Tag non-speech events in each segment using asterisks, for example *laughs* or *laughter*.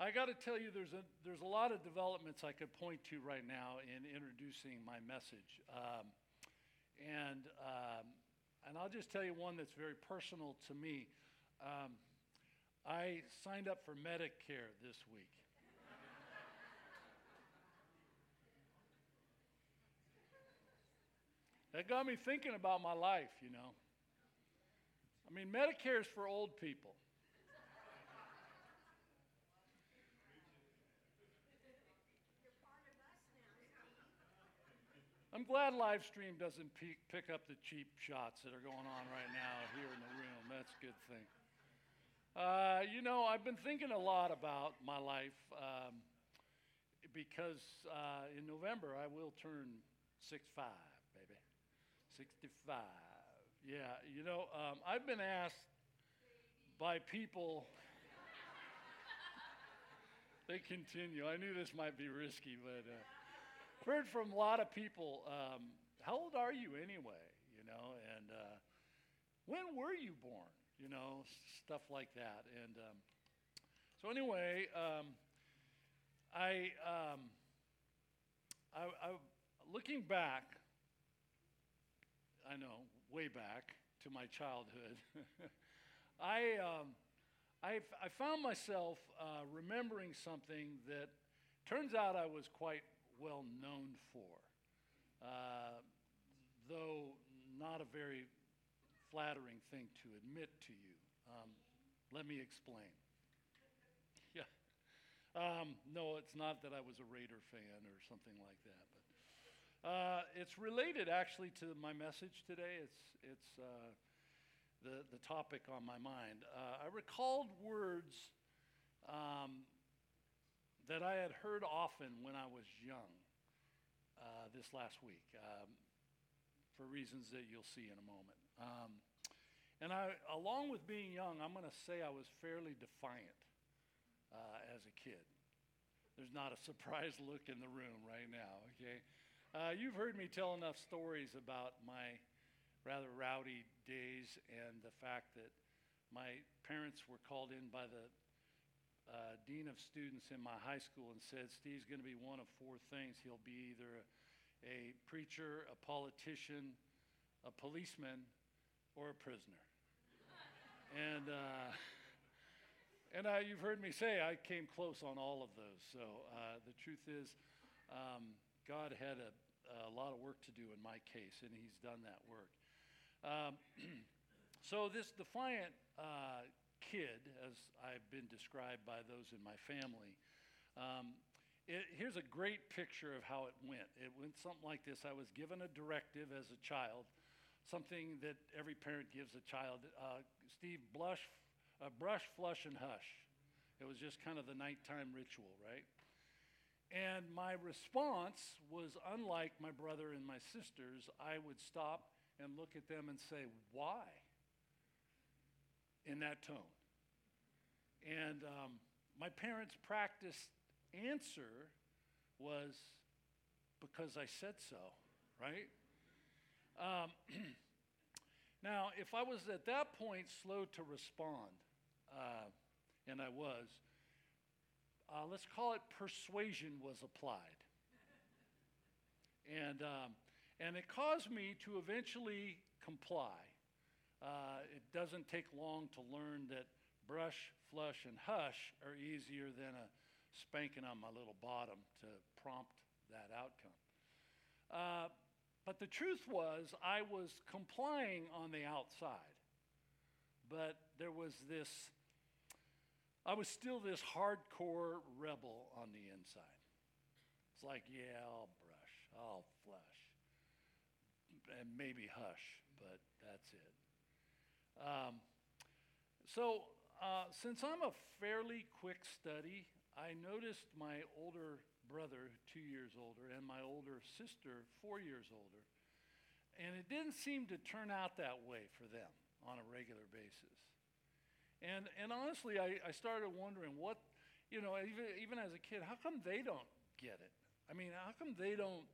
I got to tell you, there's a, there's a lot of developments I could point to right now in introducing my message. Um, and, um, and I'll just tell you one that's very personal to me. Um, I signed up for Medicare this week. that got me thinking about my life, you know. I mean, Medicare is for old people. I'm glad live stream doesn't pe- pick up the cheap shots that are going on right now here in the room. That's a good thing. Uh, you know, I've been thinking a lot about my life um, because uh, in November I will turn 65, baby. 65. Yeah, you know, um, I've been asked by people. *laughs* they continue. I knew this might be risky, but. Uh, heard from a lot of people, um, how old are you anyway? You know, and uh, when were you born? You know, stuff like that. And um, so anyway, um, I, um, I, I, looking back, I know, way back to my childhood, *laughs* I, um, I, I found myself uh, remembering something that turns out I was quite well known for, uh, though not a very flattering thing to admit to you. Um, let me explain. *laughs* Yeah. Um, no, it's not that I was a Raider fan or something like that, but uh, it's related actually to my message today. It's it's uh, the the topic on my mind. Uh, I recalled words um, that I had heard often when I was young uh, this last week um, for reasons that you'll see in a moment. Um, and I, along with being young, I'm going to say I was fairly defiant uh, as a kid. There's not a *laughs* surprised look in the room right now, okay? Uh, you've heard me tell enough stories about my rather rowdy days and the fact that my parents were called in by the uh, dean of students in my high school and said, Steve's going to be one of four things. He'll be either a, a preacher, a politician, a policeman, or a prisoner. *laughs* and uh, and uh, you've heard me say I came close on all of those. So uh, the truth is, um, God had a, a, lot of work to do in my case, and He's done that work. Um, *clears throat* so this defiant uh, kid, as I've been described by those in my family, um, it, here's a great picture of how it went. It went something like this I was given a directive as a child, something that every parent gives a child uh, Steve, blush, uh, brush, flush, and hush. It was just kind of the nighttime ritual, right? And my response was unlike my brother and my sisters. I would stop and look at them and say, Why? In that tone. And um, my parents' practiced answer was because I said so, right? Um, *clears throat* now, if I was at that point slow to respond, uh, and I was, uh, let's call it persuasion was applied. And, um, and it caused me to eventually comply. Uh, it doesn't take long to learn that brush, flush, and hush are easier than a spanking on my little bottom to prompt that outcome. Uh, but the truth was, I was complying on the outside, but there was this, I was still this hardcore rebel on the inside. It's like, yeah, I'll brush, I'll flush, and maybe hush, but that's it. Um, so, uh, since I'm a fairly quick study, I noticed my older brother, two years older, and my older sister, four years older, and it didn't seem to turn out that way for them on a regular basis. And, and honestly, I, I started wondering what, you know, even, even as a kid, how come they don't get it? I mean, how come they don't,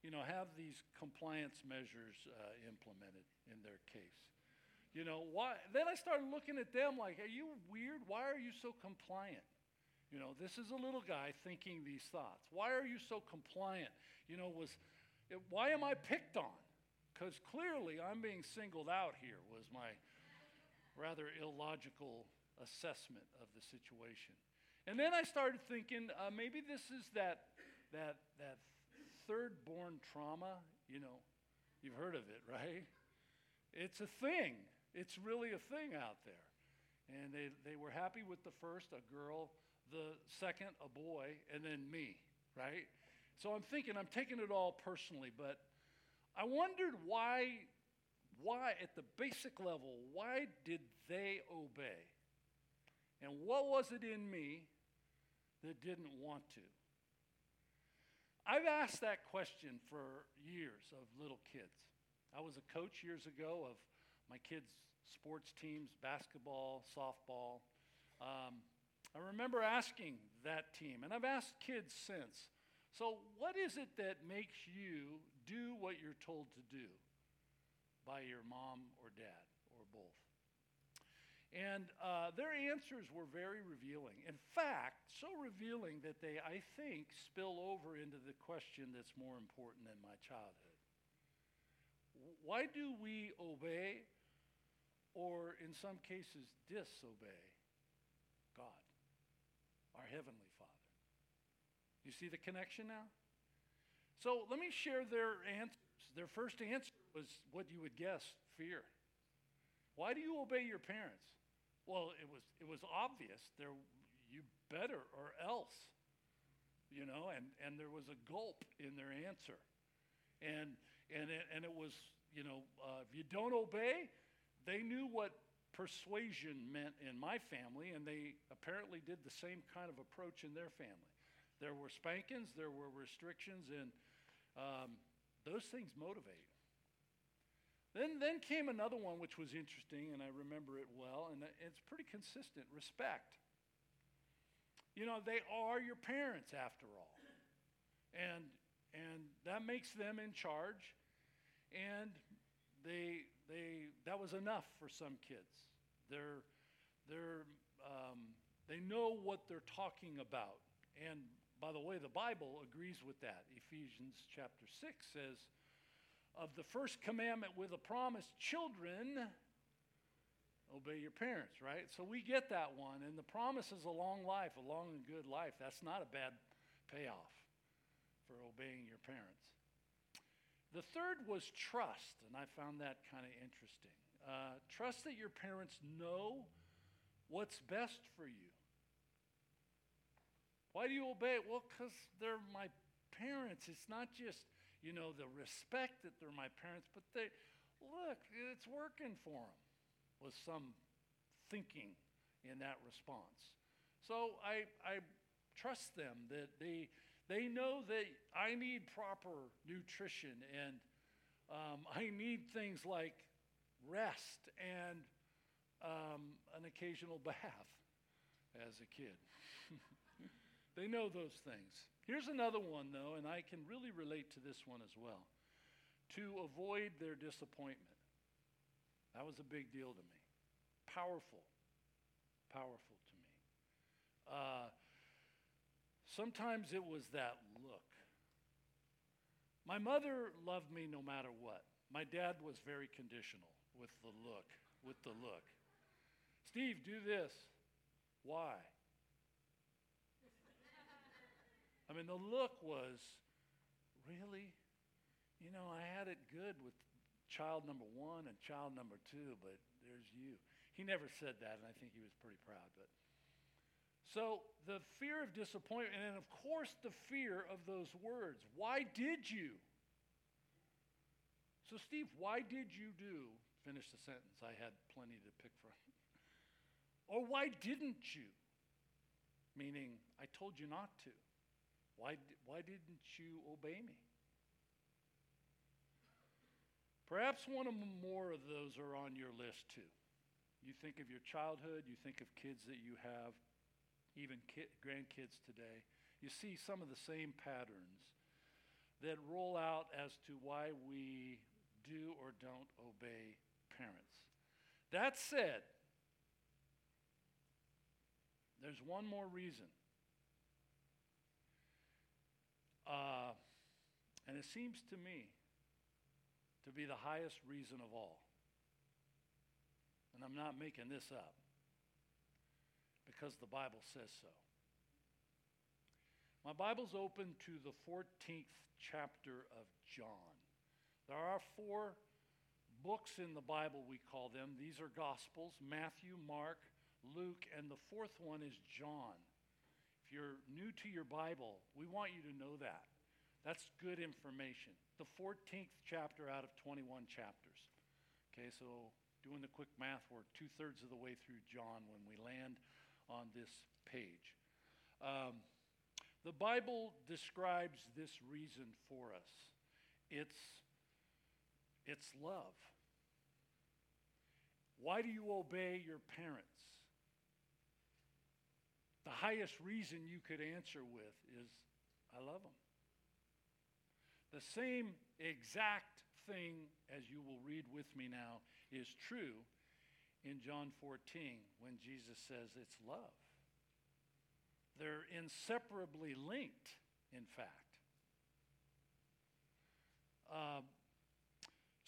you know, have these compliance measures uh, implemented in their case? You know, why? Then I started looking at them like, are you weird? Why are you so compliant? You know, this is a little guy thinking these thoughts. Why are you so compliant? You know, was it, why am I picked on? Because clearly I'm being singled out here, was my rather illogical assessment of the situation. And then I started thinking uh, maybe this is that, that, that third born trauma. You know, you've heard of it, right? It's a thing. It's really a thing out there. And they, they were happy with the first, a girl, the second, a boy, and then me, right? So I'm thinking, I'm taking it all personally, but I wondered why, why, at the basic level, why did they obey? And what was it in me that didn't want to? I've asked that question for years of little kids. I was a coach years ago of my kids' sports teams, basketball, softball. Um, I remember asking that team, and I've asked kids since. So, what is it that makes you do what you're told to do by your mom or dad or both? And uh, their answers were very revealing. In fact, so revealing that they, I think, spill over into the question that's more important than my childhood. Why do we obey or, in some cases, disobey God, our Heavenly Father? You see the connection now? So let me share their answers. Their first answer was what you would guess fear. Why do you obey your parents? Well, it was, it was obvious. There, you better or else, you know, and, and there was a gulp in their answer. And, and, it, and it was, you know, uh, if you don't obey, they knew what persuasion meant in my family, and they apparently did the same kind of approach in their family. There were spankings, there were restrictions, and um, those things motivate. Then, then came another one which was interesting, and I remember it well, and it's pretty consistent respect. You know, they are your parents after all. And, and that makes them in charge. And they, they, that was enough for some kids. They're, they're, um, they know what they're talking about. And by the way, the Bible agrees with that. Ephesians chapter 6 says, of the first commandment with a promise children, obey your parents, right? So we get that one. And the promise is a long life, a long and good life. That's not a bad payoff for obeying your parents. The third was trust, and I found that kind of interesting. Uh, trust that your parents know what's best for you. Why do you obey? Well, because they're my parents. It's not just, you know, the respect that they're my parents, but they, look, it's working for them, was some thinking in that response. So I, I trust them that they, they know that I need proper nutrition and um, I need things like rest and um, an occasional bath as a kid. *laughs* they know those things. Here's another one, though, and I can really relate to this one as well. To avoid their disappointment. That was a big deal to me. Powerful. Powerful to me. Uh, Sometimes it was that look. My mother loved me no matter what. My dad was very conditional with the look, with the look. Steve, do this. Why? I mean, the look was really, you know, I had it good with child number one and child number two, but there's you. He never said that, and I think he was pretty proud, but so the fear of disappointment, and then, of course the fear of those words. Why did you? So, Steve, why did you do? Finish the sentence. I had plenty to pick from. or why didn't you? Meaning, I told you not to. Why, why didn't you obey me? Perhaps one or more of those are on your list too. You think of your childhood, you think of kids that you have, even ki- grandkids today, you see some of the same patterns that roll out as to why we do or don't obey parents. That said, there's one more reason. Uh, and it seems to me to be the highest reason of all. And I'm not making this up because the Bible says so. My Bible's open to the 14th chapter of John. There are four books in the Bible, we call them. These are Gospels Matthew, Mark, Luke, and the fourth one is John. If you're new to your Bible, we want you to know that. That's good information. The 14th chapter out of 21 chapters. Okay, so doing the quick math, we're two thirds of the way through John when we land on this page. Um, the Bible describes this reason for us it's, it's love. Why do you obey your parents? The highest reason you could answer with is, I love them. The same exact thing, as you will read with me now, is true in John 14 when Jesus says it's love. They're inseparably linked, in fact. Um,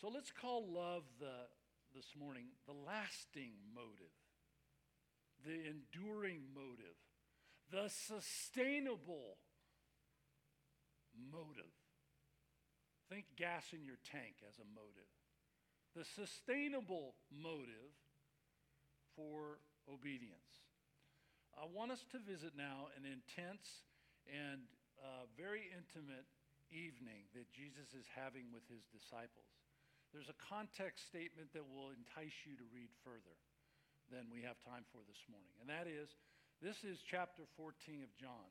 so let's call love the, this morning the lasting motive, the enduring motive, the sustainable motive. Think gas in your tank as a motive. The sustainable motive for obedience. I want us to visit now an intense and uh, very intimate evening that Jesus is having with his disciples. There's a context statement that will entice you to read further than we have time for this morning. And that is this is chapter 14 of John.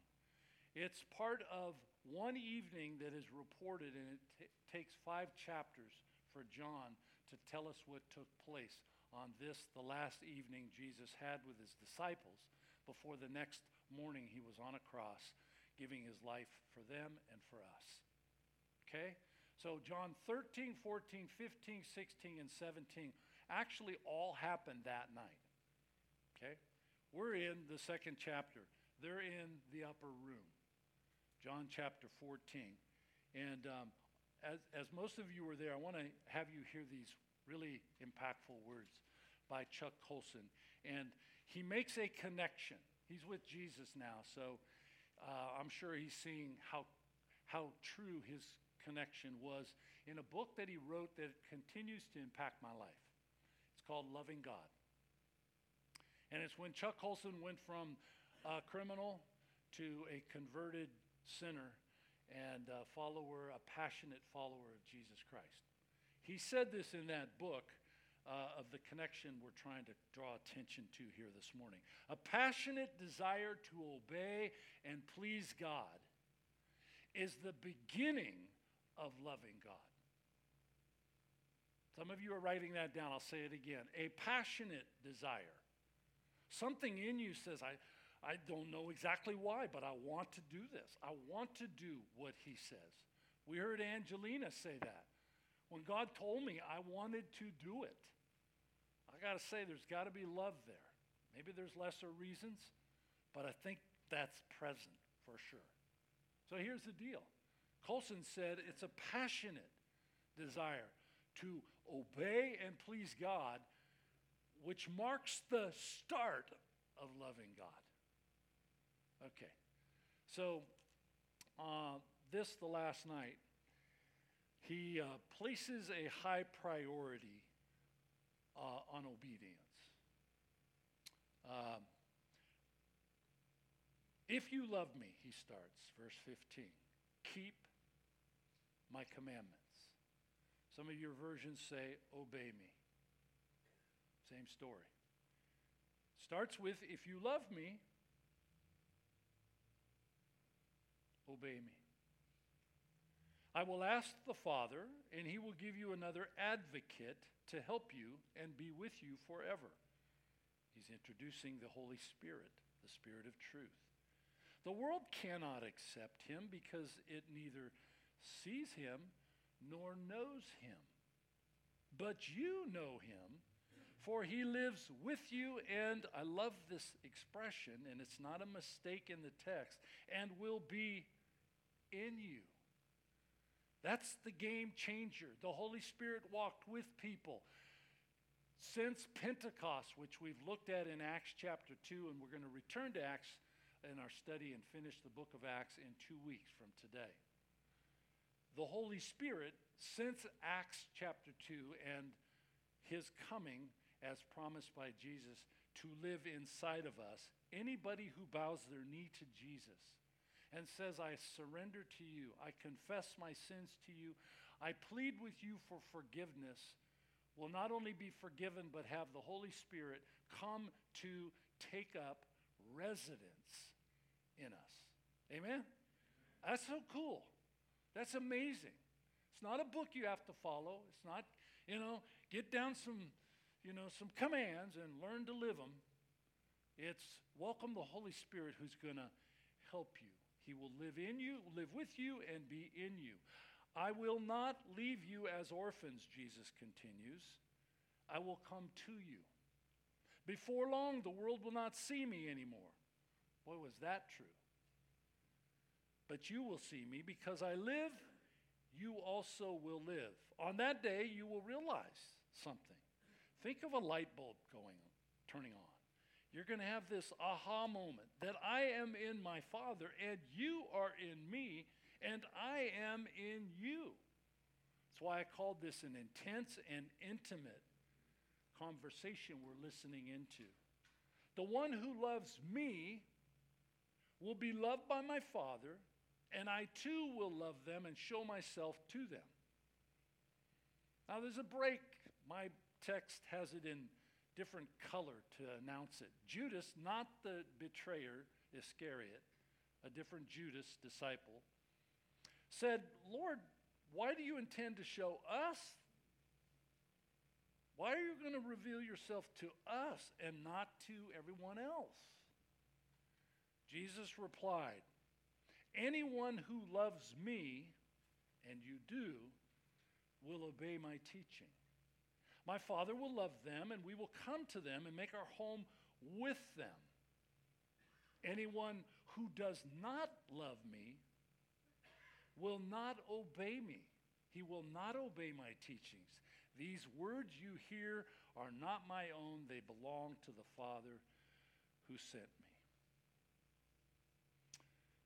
It's part of one evening that is reported, and it t- takes five chapters for John to tell us what took place on this, the last evening Jesus had with his disciples before the next morning he was on a cross giving his life for them and for us. Okay? So John 13, 14, 15, 16, and 17 actually all happened that night. Okay? We're in the second chapter. They're in the upper room, John chapter 14. And um, as, as most of you were there, I want to have you hear these really impactful words by Chuck Colson. And he makes a connection. He's with Jesus now, so uh, I'm sure he's seeing how, how true his connection was in a book that he wrote that continues to impact my life. It's called Loving God. And it's when Chuck Colson went from a criminal to a converted sinner and a follower, a passionate follower of Jesus Christ. He said this in that book uh, of the connection we're trying to draw attention to here this morning. A passionate desire to obey and please God is the beginning of loving God. Some of you are writing that down. I'll say it again. A passionate desire Something in you says, I, I don't know exactly why, but I want to do this. I want to do what he says. We heard Angelina say that. When God told me I wanted to do it, I got to say, there's got to be love there. Maybe there's lesser reasons, but I think that's present for sure. So here's the deal Colson said it's a passionate desire to obey and please God which marks the start of loving God. Okay, so uh, this, the last night, he uh, places a high priority uh, on obedience. Um, if you love me, he starts, verse 15, keep my commandments. Some of your versions say, obey me. Same story. Starts with if you love me, obey me. I will ask the Father, and he will give you another advocate to help you and be with you forever. He's introducing the Holy Spirit, the Spirit of truth. The world cannot accept him because it neither sees him nor knows him. But you know him for he lives with you, and I love this expression, and it's not a mistake in the text, and will be in you. That's the game changer. The Holy Spirit walked with people since Pentecost, which we've looked at in Acts chapter 2, and we're going to return to Acts in our study and finish the book of Acts in two weeks from today. The Holy Spirit, since Acts chapter 2 and his coming, as promised by Jesus, to live inside of us, anybody who bows their knee to Jesus and says, I surrender to you, I confess my sins to you, I plead with you for forgiveness, will not only be forgiven, but have the Holy Spirit come to take up residence in us. Amen? That's so cool. That's amazing. It's not a book you have to follow. It's not, you know, get down some, you know, some commands and learn to live them. It's welcome the Holy Spirit who's going to help you. He will live in you, live with you, and be in you. I will not leave you as orphans, Jesus continues. I will come to you. Before long, the world will not see me anymore. Boy, was that true. But you will see me because I live, you also will live. On that day, you will realize something. Think of a light bulb going, turning on you're going to have this aha moment that I am in my Father and you are in me and I am in you. That's why I called this an intense and intimate conversation we're listening into. The one who loves me will be loved by my Father, and I too will love them and show myself to them. Now, there's a break. My text has it in different color to announce it. Judas, not the betrayer, Iscariot, a different Judas disciple, said, Lord, why do you intend to show us? Why are you going to reveal yourself to us and not to everyone else? Jesus replied, Anyone who loves me, and you do, will obey my teaching. My Father will love them, and we will come to them and make our home with them. Anyone who does not love me will not obey me. He will not obey my teachings. These words you hear are not my own, they belong to the Father who sent me.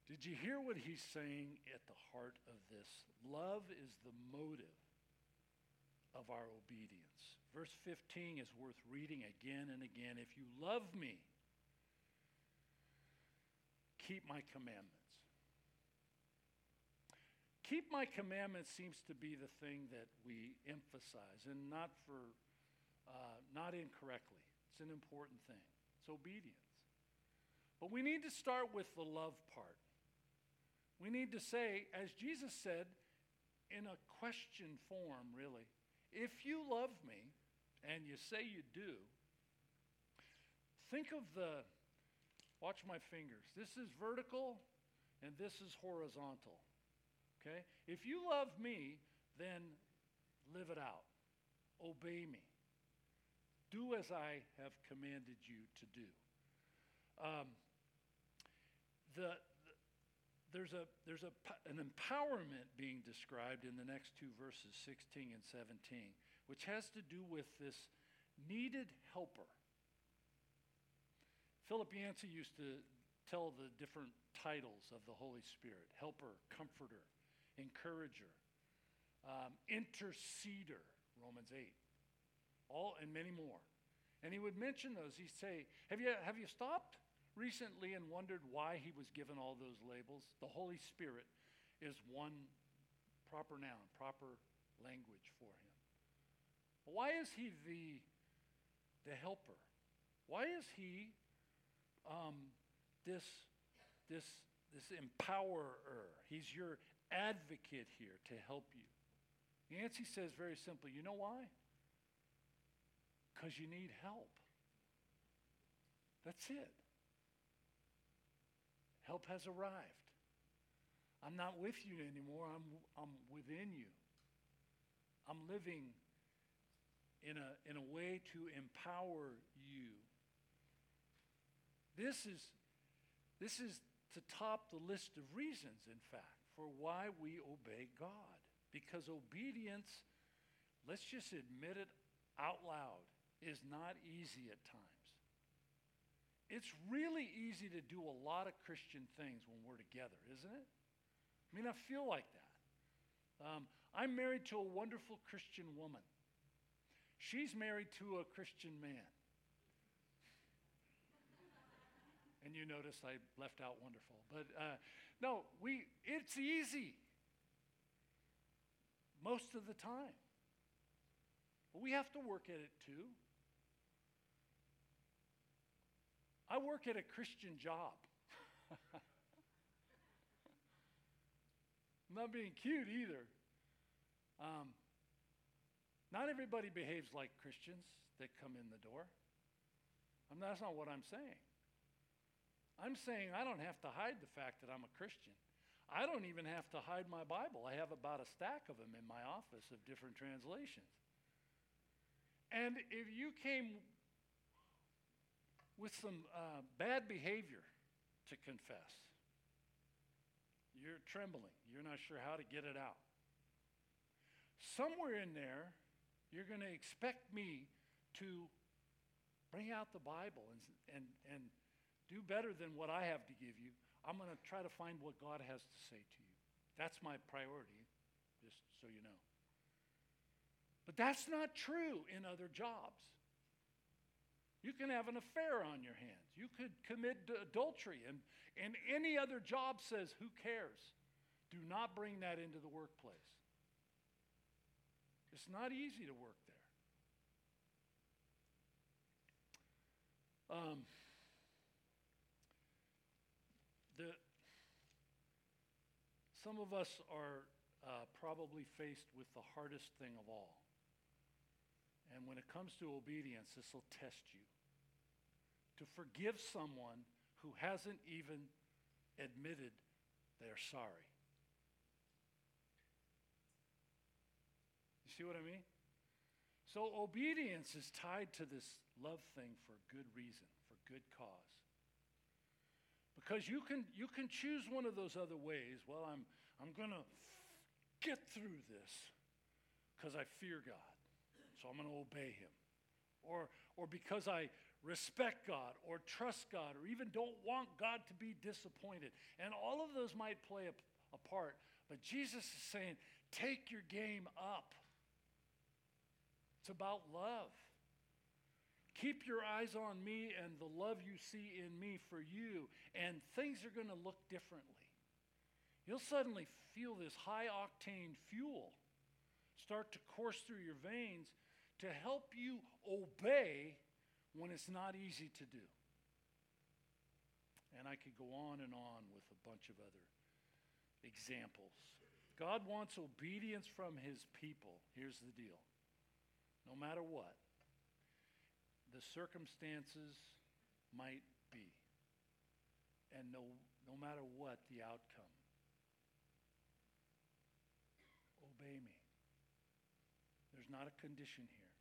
Did you hear what he's saying at the heart of this? Love is the motive of our obedience. Verse 15 is worth reading again and again. If you love me, keep my commandments. Keep my commandments seems to be the thing that we emphasize, and not for, uh, not incorrectly. It's an important thing. It's obedience. But we need to start with the love part. We need to say, as Jesus said, in a question form, really, if you love me, and you say you do, think of the, watch my fingers. This is vertical and this is horizontal. Okay? If you love me, then live it out. Obey me. Do as I have commanded you to do. Um, the, there's, a, there's a, an empowerment being described in the next two verses, 16 and 17, which has to do with this needed helper. Philip Yancey used to tell the different titles of the Holy Spirit helper, comforter, encourager, um, interceder, Romans 8, all and many more. And he would mention those. He'd say, Have you, have you stopped recently and wondered why he was given all those labels. The Holy Spirit is one proper noun, proper language for him. Why is he the, the helper? Why is he um, this, this, this empowerer? He's your advocate here to help you. Yancey says very simply, you know why? Because you need help. That's it. Help has arrived. I'm not with you anymore. I'm, I'm within you. I'm living in a, in a way to empower you. This is, this is to top the list of reasons, in fact, for why we obey God. Because obedience, let's just admit it out loud, is not easy at times. It's really easy to do a lot of Christian things when we're together, isn't it? I mean, I feel like that. Um, I'm married to a wonderful Christian woman. She's married to a Christian man. *laughs* and you notice I left out wonderful. But uh, no, we, it's easy most of the time. But we have to work at it too. I work at a Christian job. I'm not being cute either. Um, not everybody behaves like Christians that come in the door. I mean, that's not what I'm saying. I'm saying I don't have to hide the fact that I'm a Christian. I don't even have to hide my Bible. I have about a stack of them in my office of different translations. And if you came with some uh, bad behavior to confess, you're trembling. You're not sure how to get it out. Somewhere in there, you're going to expect me to bring out the Bible and, and, and do better than what I have to give you. I'm going to try to find what God has to say to you. That's my priority, just so you know. But that's not true in other jobs. You can have an affair on your hands. You could commit adultery, and, and any other job says, Who cares? Do not bring that into the workplace. It's not easy to work there. Um, the, some of us are uh, probably faced with the hardest thing of all. And when it comes to obedience, this will test you. To forgive someone who hasn't even admitted they're sorry. You see what I mean? So obedience is tied to this love thing for good reason, for good cause. Because you can, you can choose one of those other ways. Well, I'm, I'm going to get through this because I fear God so I'm going to obey him. Or, or because I respect God or trust God or even don't want God to be disappointed. And all of those might play a, a part. But Jesus is saying, take your game up. It's about love. Keep your eyes on me and the love you see in me for you, and things are going to look differently. You'll suddenly feel this high octane fuel start to course through your veins, to help you obey when it's not easy to do. And I could go on and on with a bunch of other examples. God wants obedience from his people. Here's the deal no matter what the circumstances might be, and no, no matter what the outcome, obey me. There's not a condition here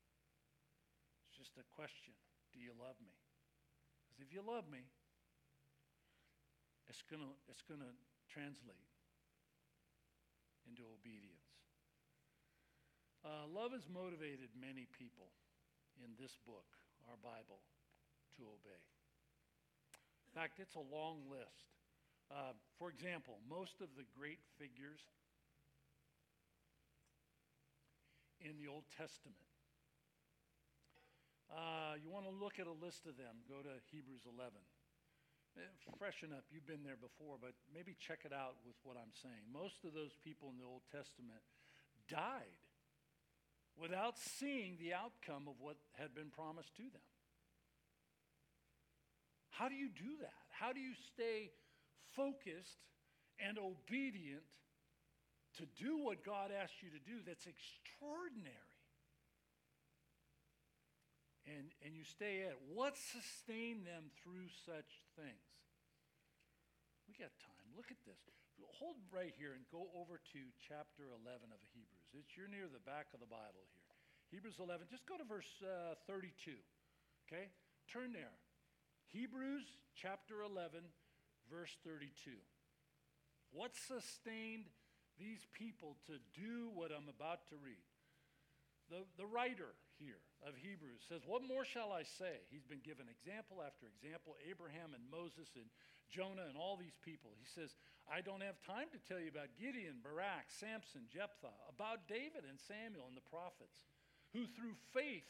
it's just a question Do you love me? Because if you love me, it's going to it's going to translate into obedience. Uh, love has motivated many people in this book, our Bible, to obey. In fact, it's a long list. Uh, for example, most of the great figures in the Old Testament uh, you want to look at a list of them, go to Hebrews 11. Eh, freshen up, you've been there before, but maybe check it out with what I'm saying. Most of those people in the Old Testament died without seeing the outcome of what had been promised to them. How do you do that? How do you stay focused and obedient to do what God asked you to do that's extraordinary? And, and you stay at it. What sustained them through such things? We got time. Look at this. Hold right here and go over to chapter 11 of Hebrews. It's you're near the back of the Bible here. Hebrews 11. Just go to verse uh, 32. Okay? Turn there. Hebrews chapter 11, verse 32. What sustained these people to do what I'm about to read. The, the writer here of Hebrews says, What more shall I say? He's been given example after example Abraham and Moses and Jonah and all these people. He says, I don't have time to tell you about Gideon, Barak, Samson, Jephthah, about David and Samuel and the prophets, who through faith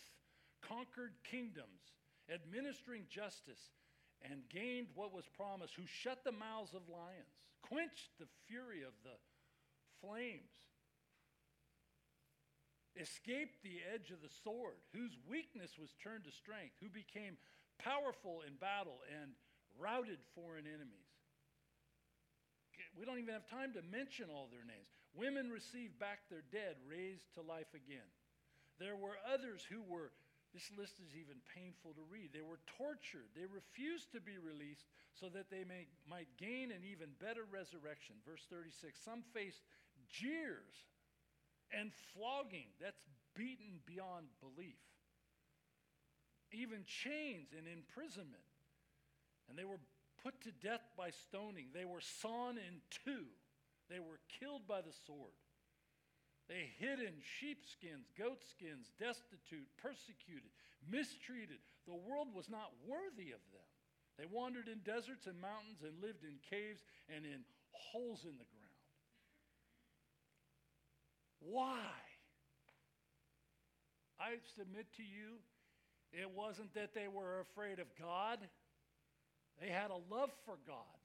conquered kingdoms, administering justice, and gained what was promised, who shut the mouths of lions, quenched the fury of the flames escaped the edge of the sword, whose weakness was turned to strength, who became powerful in battle and routed foreign enemies. We don't even have time to mention all their names. Women received back their dead, raised to life again. There were others who were, this list is even painful to read. They were tortured. They refused to be released so that they may, might gain an even better resurrection. Verse 36 Some faced jeers and flogging. That's beaten beyond belief. Even chains and imprisonment. And they were put to death by stoning. They were sawn in two. They were killed by the sword. They hid in sheepskins, goatskins, destitute, persecuted, mistreated. The world was not worthy of them. They wandered in deserts and mountains and lived in caves and in holes in the ground. Why? I submit to you, it wasn't that they were afraid of God. They had a love for God.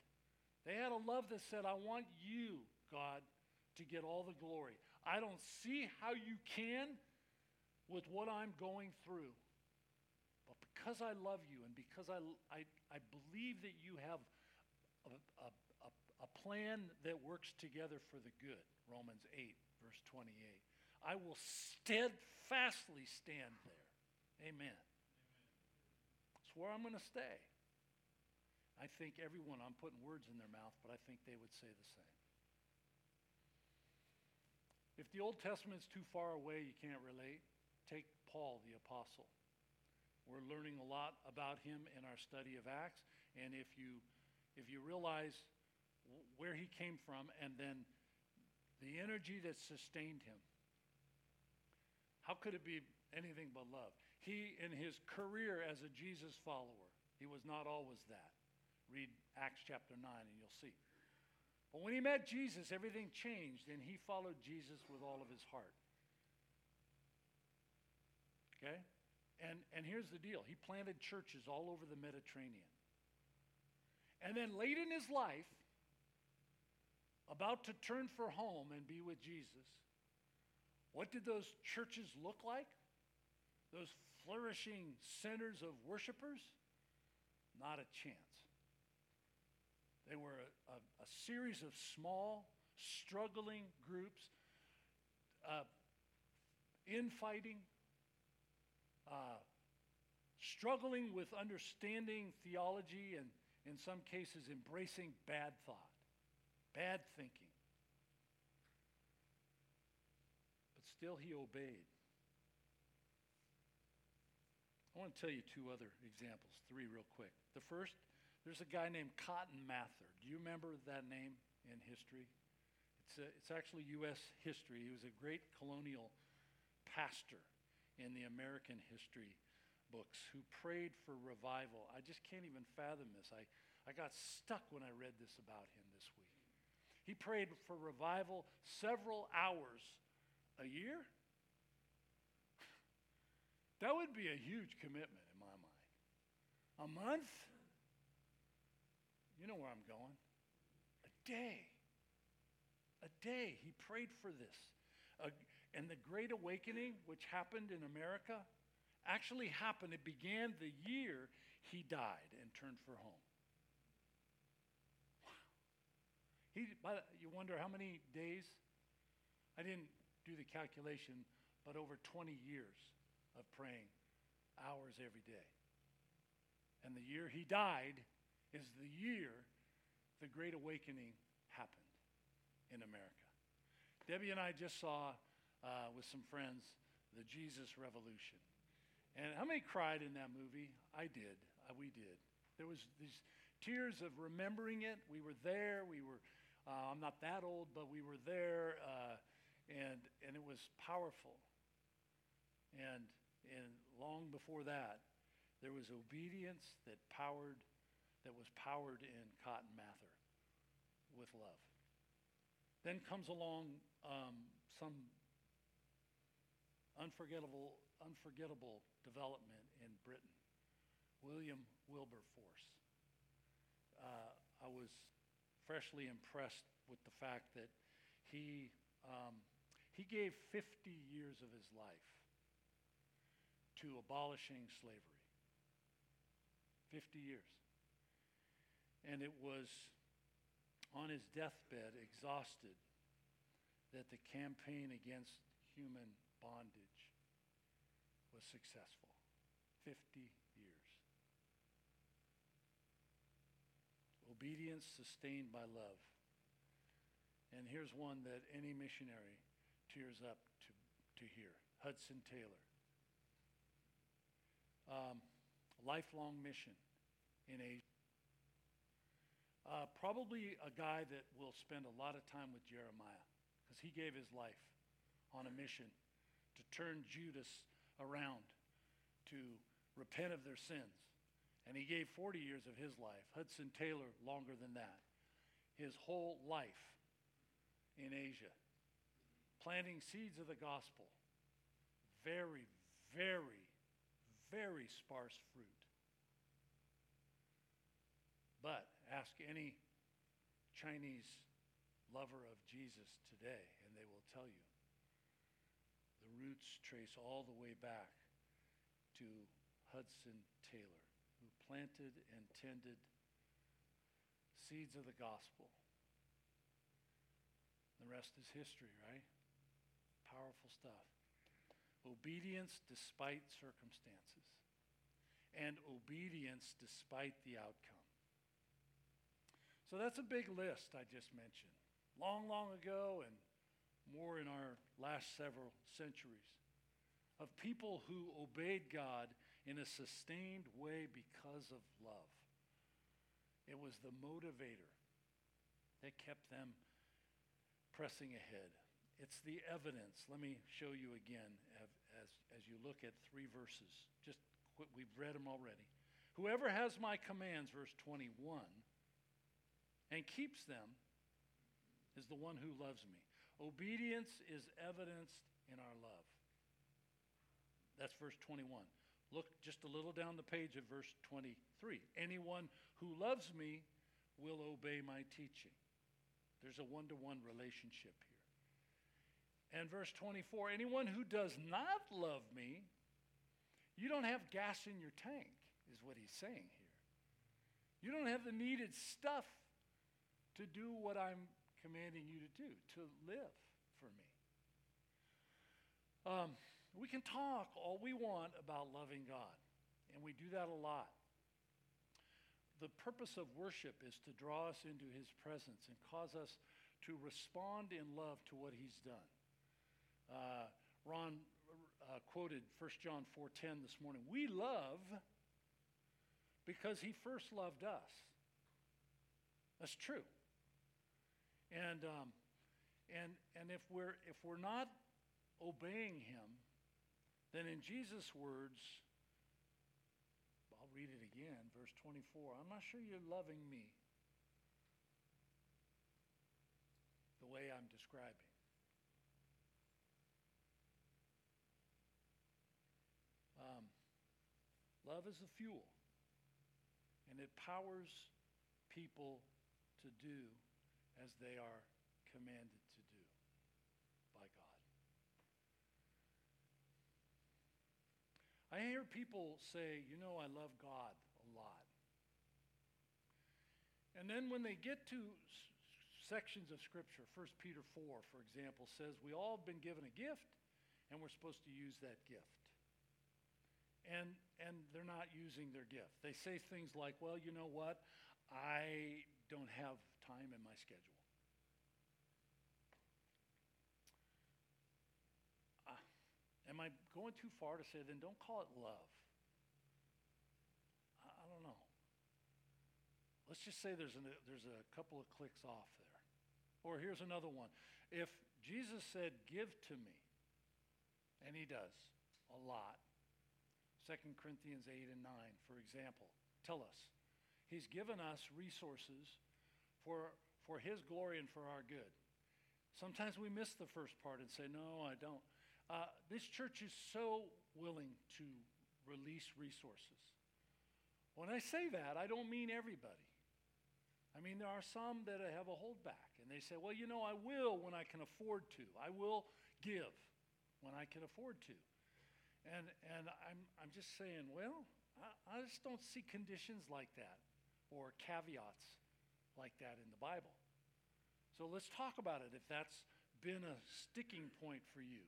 They had a love that said, I want you, God, to get all the glory. I don't see how you can with what I'm going through. But because I love you and because I, I, I believe that you have a, a, a, a plan that works together for the good, Romans 8, verse 28. I will steadfastly stand there. Amen. That's where I'm going to stay. I think everyone, I'm putting words in their mouth, but I think they would say the same. If the Old Testament's too far away, you can't relate, take Paul the Apostle. We're learning a lot about him in our study of Acts, and if you, if you realize where he came from and then the energy that sustained him. How could it be anything but love? He, in his career as a Jesus follower, he was not always that. Read Acts chapter 9 and you'll see. But when he met Jesus, everything changed and he followed Jesus with all of his heart. Okay? And, and here's the deal he planted churches all over the Mediterranean. And then late in his life, about to turn for home and be with Jesus, what did those churches look like? Those flourishing centers of worshipers? Not a chance. They were a, a, a series of small, struggling groups, uh, infighting, uh, struggling with understanding theology, and in some cases, embracing bad thought bad thinking. But still, he obeyed. I want to tell you two other examples, three real quick. The first, there's a guy named Cotton Mather. Do you remember that name in history? It's, a, it's actually U.S. history. He was a great colonial pastor in the American history books who prayed for revival. I just can't even fathom this. I, I got stuck when I read this about him. He prayed for revival several hours a year. *laughs* That would be a huge commitment in my mind. A month? You know where I'm going. A day. A day. He prayed for this. And the Great Awakening, which happened in America, actually happened. It began the year he died and turned for home. He, you wonder how many days? I didn't do the calculation, but over 20 years of praying, hours every day. And the year he died is the year the Great Awakening happened in America. Debbie and I just saw uh, with some friends the Jesus Revolution. And how many cried in that movie? I did. Uh, we did. There was these tears of remembering it. We were there. We were uh, I'm not that old, but we were there, uh, and, and it was powerful. And, and long before that, there was obedience that powered, that was powered in Cotton Mather with love. Then comes along um, some unforgettable, unforgettable development in Britain. William Wilberforce. Uh, I was freshly impressed with the fact that he, um, he gave 50 years of his life to abolishing slavery. 50 years. And it was on his deathbed, exhausted, that the campaign against human bondage was successful. 50 years. Obedience sustained by love. And here's one that any missionary tears up to, to hear Hudson Taylor. Um, lifelong mission in Asia. Uh, probably a guy that will spend a lot of time with Jeremiah because he gave his life on a mission to turn Judah around to repent of their sins. And he gave 40 years of his life. Hudson Taylor, longer than that. His whole life in Asia, planting seeds of the gospel. Very, very, very sparse fruit. But ask any Chinese lover of Jesus today, and they will tell you the roots trace all the way back to Hudson Taylor, planted and tended seeds of the gospel. The rest is history, right? Powerful stuff. Obedience despite circumstances, and obedience despite the outcome. So that's a big list I just mentioned. Long, long ago, and more in our last several centuries, of people who obeyed God in a sustained way because of love. It was the motivator that kept them pressing ahead. It's the evidence. Let me show you again as, as, you look at three verses. Just we've read them already. Whoever has my commands, verse 21, and keeps them is the one who loves me. Obedience is evidenced in our love. That's verse 21. Look just a little down the page of verse 23. Anyone who loves me will obey my teaching. There's a one to one relationship here. And verse 24 anyone who does not love me, you don't have gas in your tank, is what he's saying here. You don't have the needed stuff to do what I'm commanding you to do, to live for me. Um, we can talk all we want about loving God, and we do that a lot. The purpose of worship is to draw us into his presence and cause us to respond in love to what he's done. Uh, Ron uh, quoted 1 John 4:10 this morning. We love because he first loved us. That's true. And, um, and, and if, we're, if we're not obeying him, then in Jesus' words, I'll read it again, verse 24. I'm not sure you're loving me the way I'm describing. Um, love is a fuel, and it powers people to do as they are commanded to do by God. I hear people say, you know, I love God a lot. And then when they get to s- sections of Scripture, 1 Peter 4, for example, says we all have been given a gift and we're supposed to use that gift. And, and they're not using their gift. They say things like, well, you know what? I don't have time in my schedule. Uh, am I going too far to say then don't call it love? I, I don't know. Let's just say there's, an, there's a couple of clicks off there. Or here's another one. If Jesus said, Give to me, and he does a lot. 2 Corinthians 8 and 9, for example, tell us. He's given us resources for, for his glory and for our good. Sometimes we miss the first part and say, No, I don't. Uh, this church is so willing to release resources. When I say that, I don't mean everybody. I mean, there are some that have a holdback, and they say, well, you know, I will when I can afford to. I will give when I can afford to. And, and I'm, I'm just saying, well, I, I just don't see conditions like that or caveats like that in the Bible. So let's talk about it if that's been a sticking point for you.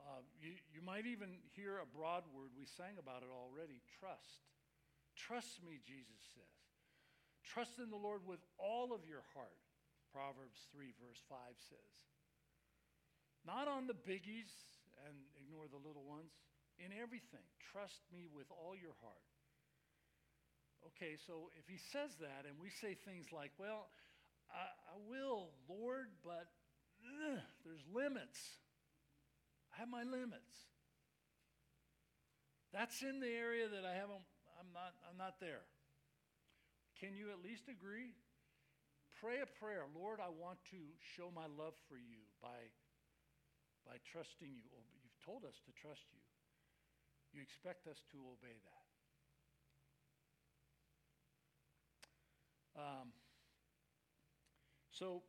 Uh, you, you might even hear a broad word. We sang about it already trust. Trust me, Jesus says. Trust in the Lord with all of your heart, Proverbs 3, verse 5 says. Not on the biggies and ignore the little ones. In everything, trust me with all your heart. Okay, so if he says that and we say things like, well, I, I will, Lord, but ugh, there's limits. I have my limits. That's in the area that I haven't, I'm not, I'm not there. Can you at least agree? Pray a prayer. Lord, I want to show my love for you by, by trusting you. You've told us to trust you. You expect us to obey that. Um, so,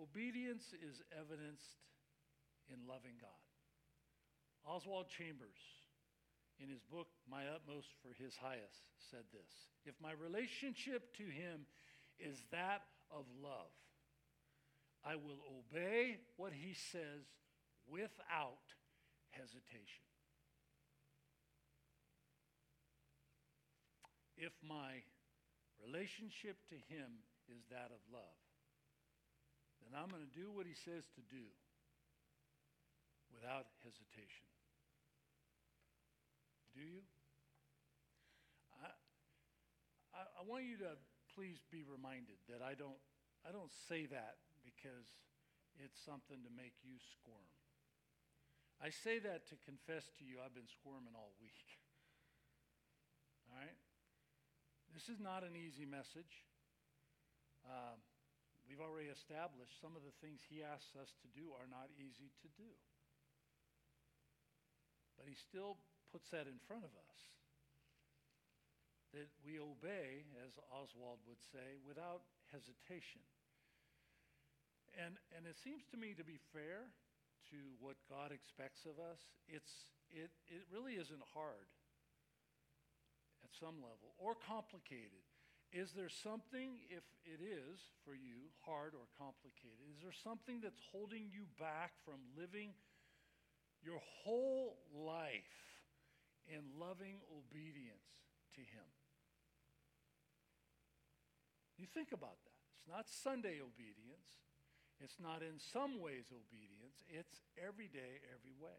obedience is evidenced in loving God. Oswald Chambers in his book, My Utmost for His Highest, said this If my relationship to Him is that of love, I will obey what He says without hesitation. If my relationship to Him is that of love, then I'm going to do what He says to do without hesitation. Do you? I, I, I want you to please be reminded that I don't, I don't say that because it's something to make you squirm. I say that to confess to you I've been squirming all week. *laughs* All right? This is not an easy message. Uh, we've already established some of the things he asks us to do are not easy to do. But he still puts that in front of us. That we obey, as Oswald would say, without hesitation. And, and it seems to me to be fair to what God expects of us. It's, it, it really isn't hard at some level or complicated. Is there something, if it is for you, hard or complicated, is there something that's holding you back from living your whole life in loving obedience to Him. You think about that. It's not Sunday obedience. It's not in some ways obedience. It's every day, every way.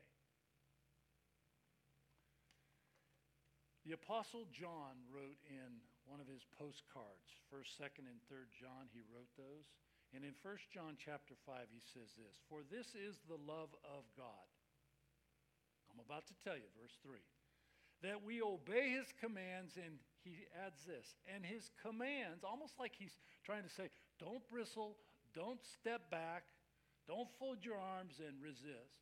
The Apostle John wrote in one of his postcards, 1st, 2nd, and 3rd John, he wrote those. And in 1 John chapter 5, he says this For this is the love of God. I'm about to tell you, verse 3 that we obey his commands, and he adds this, and his commands, almost like he's trying to say, don't bristle, don't step back, don't fold your arms and resist.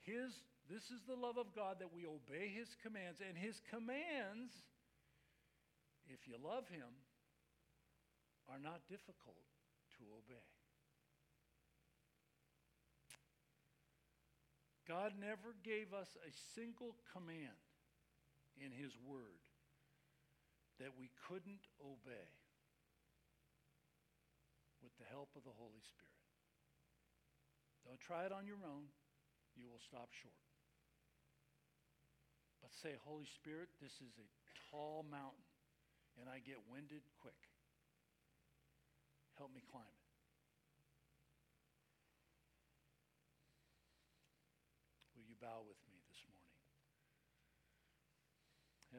His, this is the love of God that we obey his commands, and his commands, if you love him, are not difficult to obey. God never gave us a single command in His Word that we couldn't obey with the help of the Holy Spirit. Don't try it on your own, you will stop short. But say, Holy Spirit, this is a tall mountain, and I get winded quick. Help me climb it. Bow with me this morning?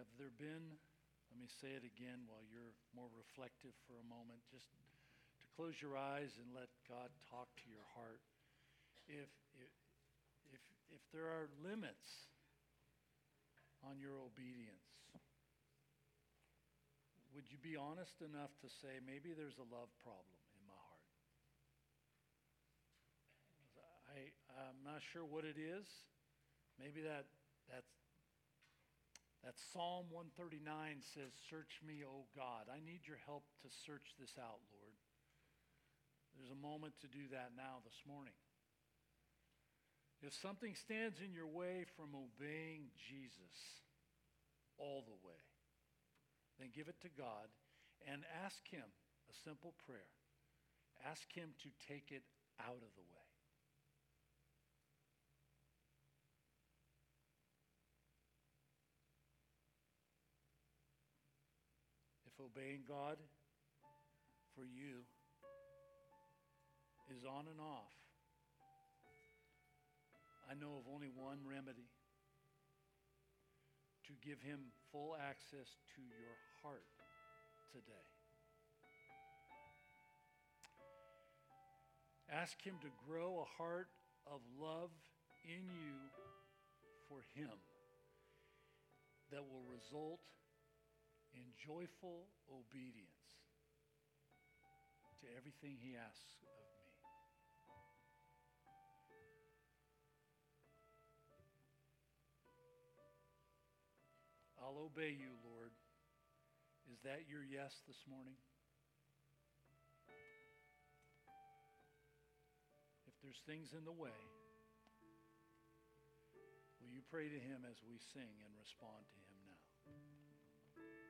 Have there been, let me say it again while you're more reflective for a moment, just to close your eyes and let God talk to your heart. If, if, if, there are limits on your obedience, would you be honest enough to say, maybe there's a love problem in my heart? I, I'm not sure what it is. Maybe that, that's, that Psalm 139 says, Search me, O God. I need your help to search this out, Lord. There's a moment to do that now this morning. If something stands in your way from obeying Jesus all the way, then give it to God and ask Him a simple prayer. Ask Him to take it out of the way. If obeying God for you is on and off, I know of only one remedy to give him full access to your heart today. Ask him to grow a heart of love in you for him that will result in joyful obedience to everything he asks of me. I'll obey you, Lord. Is that your yes this morning? If there's things in the way, will you pray to him as we sing and respond to him?